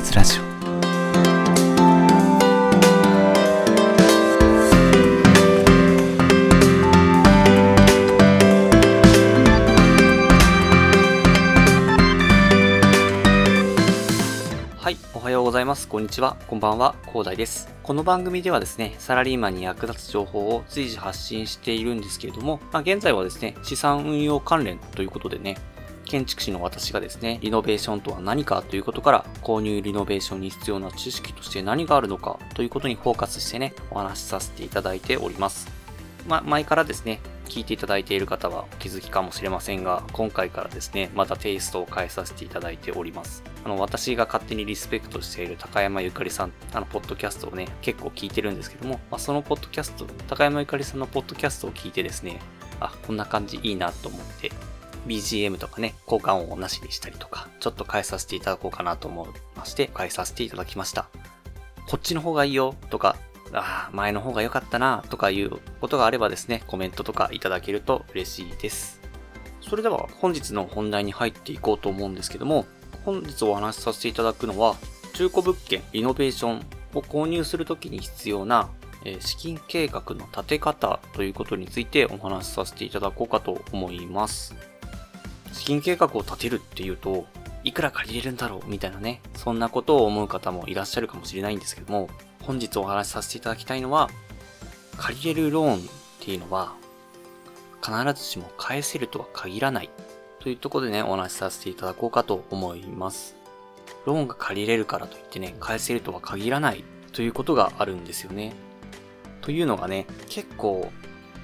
イズラジオはい、おはようございます。こんにちは。こんばんは。広大です。この番組ではですね、サラリーマンに役立つ情報を随時発信しているんですけれども、まあ、現在はですね、資産運用関連ということでね、建築士の私がですね、リノベーションとは何かということから、購入リノベーションに必要な知識として何があるのかということにフォーカスしてね、お話しさせていただいております。ま、前からですね、聞いていただいている方はお気づきかもしれませんが、今回からですね、またテイストを変えさせていただいております。あの、私が勝手にリスペクトしている高山ゆかりさん、あの、ポッドキャストをね、結構聞いてるんですけども、まあ、そのポッドキャスト、高山ゆかりさんのポッドキャストを聞いてですね、あ、こんな感じいいなと思って、BGM とかね、交換音をなしにしたりとか、ちょっと変えさせていただこうかなと思いまして、変えさせていただきました。こっちの方がいいよとか、ああ、前の方が良かったなとかいうことがあればですね、コメントとかいただけると嬉しいです。それでは本日の本題に入っていこうと思うんですけども、本日お話しさせていただくのは、中古物件、リノベーションを購入するときに必要な、資金計画の立て方ということについてお話しさせていただこうかと思います。資金計画を立てるっていうと、いくら借りれるんだろうみたいなね、そんなことを思う方もいらっしゃるかもしれないんですけども、本日お話しさせていただきたいのは、借りれるローンっていうのは、必ずしも返せるとは限らないというところでね、お話しさせていただこうかと思います。ローンが借りれるからといってね、返せるとは限らないということがあるんですよね。というのがね、結構、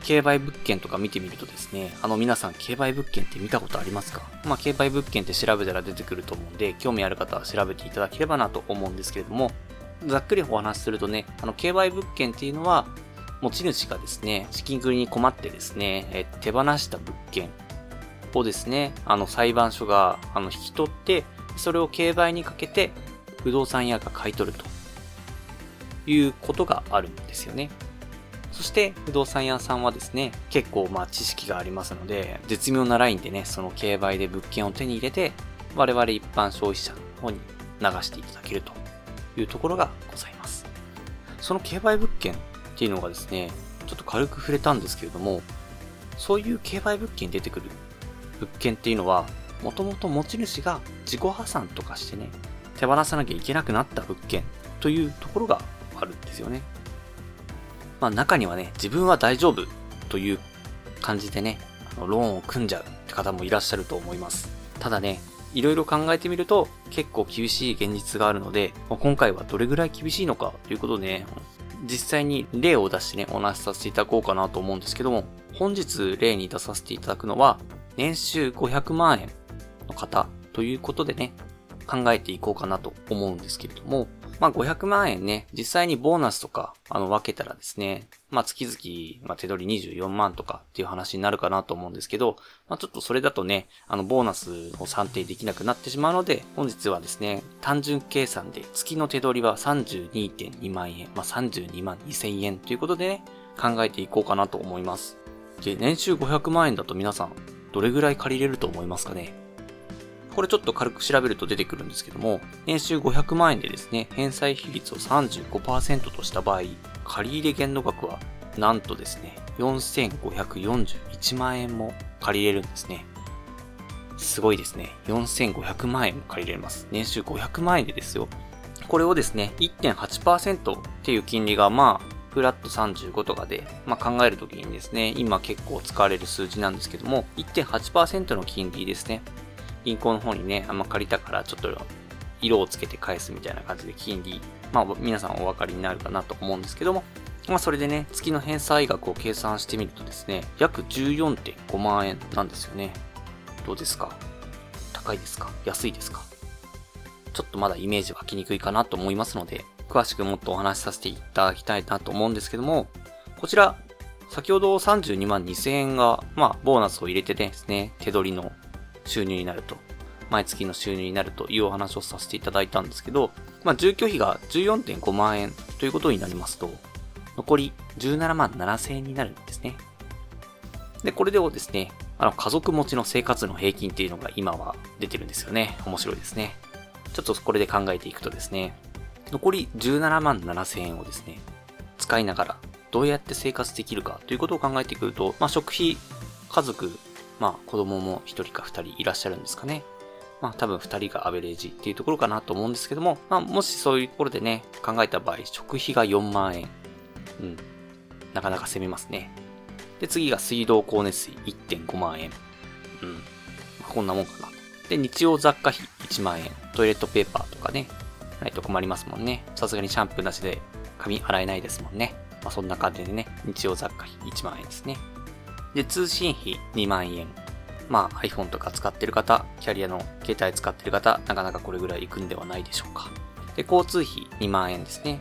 競売物件とか見てみるとですね、あの皆さん競売物件って見たことありますか？まあ競売物件って調べたら出てくると思うんで、興味ある方は調べていただければなと思うんですけれども、ざっくりお話しするとね、あの競売物件っていうのは、持ち主がですね、資金繰りに困ってですね、え手放した物件をですね、あの裁判所があの引き取って、それを競売にかけて不動産屋が買い取るということがあるんですよね。そして不動産屋さんはですね、結構まあ知識がありますので、絶妙なラインでね、その競売で物件を手に入れて、我々一般消費者の方に流していただけるというところがございます。その競売物件っていうのがですね、ちょっと軽く触れたんですけれども、そういう競売物件に出てくる物件っていうのは、もともと持ち主が自己破産とかしてね、手放さなきゃいけなくなった物件というところがあるんですよね。まあ中にはね、自分は大丈夫という感じでね、あのローンを組んじゃうって方もいらっしゃると思います。ただね、いろいろ考えてみると結構厳しい現実があるので、まあ今回はどれぐらい厳しいのかということでね、実際に例を出してね、お話しさせていただこうかなと思うんですけども、本日例に出させていただくのは、年収500万円の方ということでね、考えていこうかなと思うんですけれども、まあ500万円ね、実際にボーナスとか、あの分けたらですね、まあ月々、まあ手取り24万とかっていう話になるかなと思うんですけど、まあちょっとそれだとね、あのボーナスを算定できなくなってしまうので、本日はですね、単純計算で月の手取りは32.2万円、まあ32万2000円ということでね、考えていこうかなと思います。で、年収500万円だと皆さん、どれぐらい借りれると思いますかね？これちょっと軽く調べると出てくるんですけども、年収500万円でですね、返済比率を35%とした場合、借入限度額は、なんとですね、4541万円も借りれるんですね。すごいですね。4500万円も借りれます。年収500万円でですよ。これをですね、1.8%っていう金利がまあ、フラット35とかで、まあ、考えるときにですね、今結構使われる数字なんですけども、1.8%の金利ですね。銀行の方にね、あんま借りたからちょっと色をつけて返すみたいな感じで金利、まあ皆さんお分かりになるかなと思うんですけども、まあそれでね、月の返済額を計算してみるとですね、約14.5万円なんですよね。どうですか？高いですか？安いですか？ちょっとまだイメージ湧きにくいかなと思いますので、詳しくもっとお話しさせていただきたいなと思うんですけども、こちら、先ほど32万2000円が、まあ、ボーナスを入れてですね、手取りの収入になると、毎月の収入になるというお話をさせていただいたんですけど、まあ、住居費が14.5万円ということになりますと、残り17万7000円になるんですね。で、これでをですね、あの、家族持ちの生活の平均っていうのが今は出てるんですよね。面白いですね。ちょっとこれで考えていくとですね、残り17万7000円をですね、使いながらどうやって生活できるかということを考えてくると、まあ食費、家族、まあ子供も1人か2人いらっしゃるんですかね。まあ多分2人がアベレージっていうところかなと思うんですけども、まあもしそういうところでね、考えた場合、食費が4万円。うん。なかなか攻めますね。で、次が水道光熱費1.5万円。うん。まあ、こんなもんかな。で、日用雑貨費1万円。トイレットペーパーとかね。ないと困りますもんね。さすがにシャンプーなしで髪洗えないですもんね。まあ、そんな感じでね、日用雑貨費1万円ですね。で、通信費2万円。まあ iPhone とか使ってる方、キャリアの携帯使ってる方、なかなかこれぐらい行くんではないでしょうか。で、交通費2万円ですね。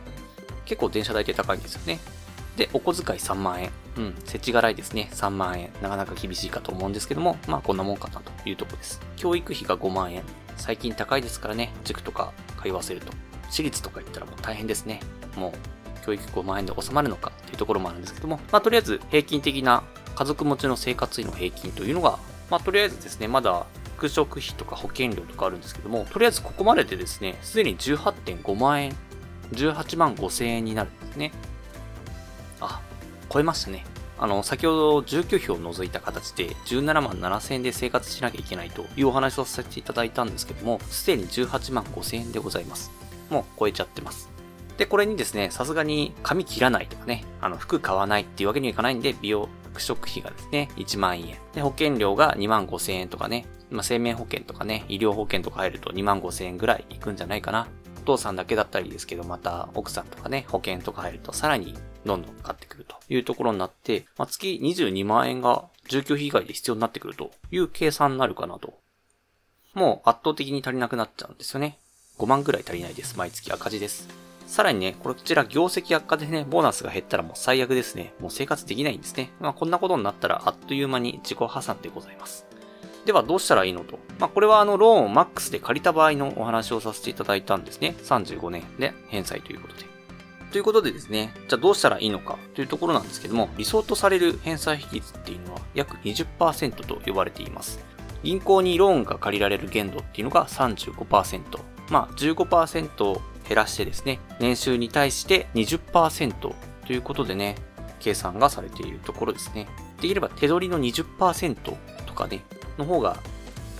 結構電車代って高いんですよね。で、お小遣い3万円。うん、設置払いですね。3万円。なかなか厳しいかと思うんですけども、まあこんなもんかなというとこです。教育費が5万円。最近高いですからね、塾とか通わせると。私立とか行ったらもう大変ですね。もう、教育5万円で収まるのかっていうところもあるんですけども、まあとりあえず平均的な家族持ちの生活費の平均というのが、まあとりあえずですね、まだ復職費とか保険料とかあるんですけども、とりあえずここまででですね、すでに18.5万円、18万5千円になるんですね。あ、超えましたね。あの、先ほど住居費を除いた形で17万7千円で生活しなきゃいけないというお話をさせていただいたんですけども、すでに18万5千円でございます。もう超えちゃってます。で、これにですね、さすがに髪切らないとかね、あの、服買わないっていうわけにはいかないんで、美容、食費がですね、1万円。で、保険料が2万5千円とかね、まあ、生命保険とかね、医療保険とか入ると2万5千円ぐらいいくんじゃないかなお父さんだけだったりですけど、また奥さんとかね、保険とか入るとさらにどんどんかかってくるというところになって、まあ、月22万円が住居費以外で必要になってくるという計算になるかなと。もう圧倒的に足りなくなっちゃうんですよね。5万ぐらい足りないです。毎月赤字です。さらにね、こちら業績悪化でね、ボーナスが減ったらもう最悪ですね。もう生活できないんですね。まあこんなことになったらあっという間に自己破産でございます。ではどうしたらいいのと。まあ、これはあのローンをマックスで借りた場合のお話をさせていただいたんですね。35年で返済ということで。ということでですね、じゃあどうしたらいいのかというところなんですけども、理想とされる返済比率っていうのは約20%と呼ばれています。銀行にローンが借りられる限度っていうのが35%。まあ15%減らしてですね、年収に対して20%ということでね、計算がされているところですね。できれば手取りの20%とかね、の方が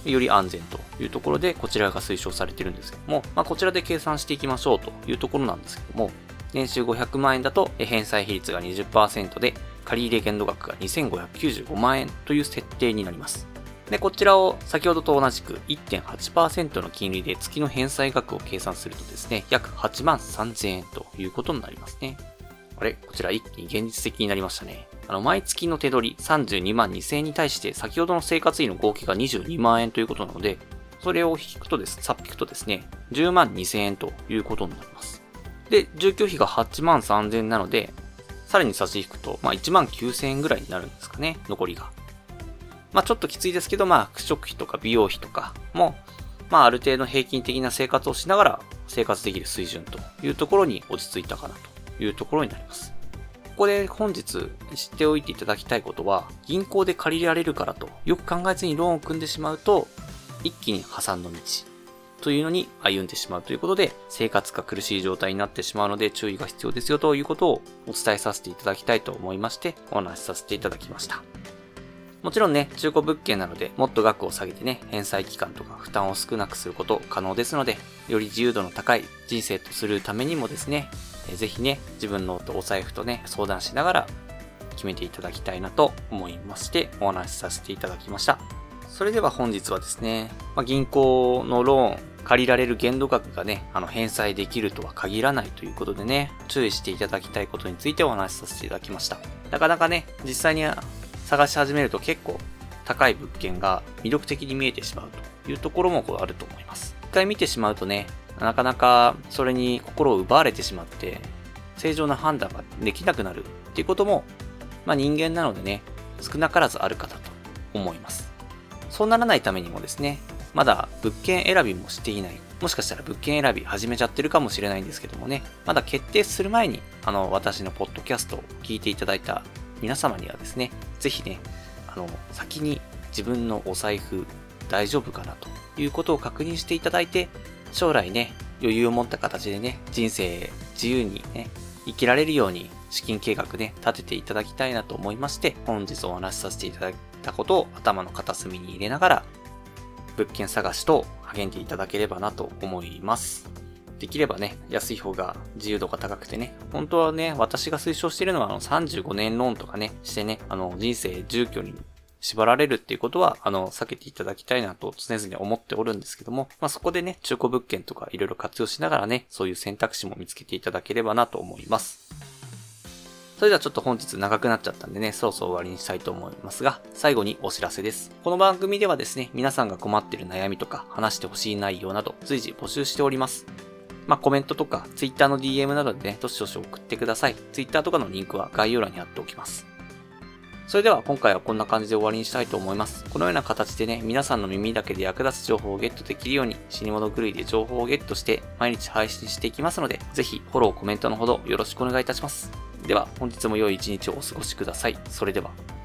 より安全というところで、こちらが推奨されてるんですけども、まあ、こちらで計算していきましょうというところなんですけども、年収500万円だと返済比率が20%で、借入限度額が2595万円という設定になります。で、こちらを先ほどと同じく1.8%の金利で月の返済額を計算するとですね、約8万3000円ということになりますね。あれ？こちら一気に現実的になりましたね。あの、毎月の手取り32万2000円に対して、先ほどの生活費の合計が22万円ということなので、それを引くとです、さっ引くとですね、10万2000円ということになります。で、住居費が8万3000円なので、さらに差し引くと、まあ、1万9000円ぐらいになるんですかね、残りが。まあ、ちょっときついですけど、まあ、食費とか美容費とかも、まあ、ある程度平均的な生活をしながら生活できる水準というところに落ち着いたかなというところになります。ここで本日知っておいていただきたいことは、銀行で借りられるからと、よく考えずにローンを組んでしまうと、一気に破産の道というのに歩んでしまうということで、生活が苦しい状態になってしまうので注意が必要ですよということをお伝えさせていただきたいと思いまして、お話しさせていただきました。もちろんね、中古物件なので、もっと額を下げてね、返済期間とか負担を少なくすること可能ですので、より自由度の高い人生とするためにもですね、ぜひね、自分のお財布とね、相談しながら決めていただきたいなと思いまして、お話しさせていただきました。それでは本日はですね、まあ、銀行のローン、借りられる限度額がね、あの、返済できるとは限らないということでね、注意していただきたいことについてお話しさせていただきました。なかなかね、実際に探し始めると結構高い物件が魅力的に見えてしまうというところもあると思います。一回見てしまうとね、なかなかそれに心を奪われてしまって、正常な判断ができなくなるっていうことも、まあ人間なのでね、少なからずあるかだと思います。そうならないためにもですね、まだ物件選びもしていない。もしかしたら物件選び始めちゃってるかもしれないんですけどもね、まだ決定する前に、あの、私のポッドキャストを聞いていただいた皆様にはですね、ぜひね、あの、先に自分のお財布大丈夫かなということを確認していただいて、将来ね、余裕を持った形でね、人生自由にね、生きられるように資金計画ね、立てていただきたいなと思いまして、本日お話しさせていただいたことを頭の片隅に入れながら、物件探しと励んでいただければなと思います。できればね、安い方が自由度が高くてね、本当はね、私が推奨しているのはあの35年ローンとかね、してね、あの人生住居に縛られるっていうことは、あの、避けていただきたいなと常々思っておるんですけども、まあ、そこでね、中古物件とかいろいろ活用しながらね、そういう選択肢も見つけていただければなと思います。それではちょっと本日長くなっちゃったんでね、そろそろ終わりにしたいと思いますが、最後にお知らせです。この番組ではですね、皆さんが困っている悩みとか、話してほしい内容など、随時募集しております。まあ、コメントとか、Twitter の DM などでね、どしどし送ってください。Twitter とかのリンクは概要欄に貼っておきます。それでは今回はこんな感じで終わりにしたいと思います。このような形でね、皆さんの耳だけで役立つ情報をゲットできるように、死に物狂いで情報をゲットして毎日配信していきますので、ぜひフォロー、コメントのほどよろしくお願いいたします。では、本日も良い一日をお過ごしください。それでは。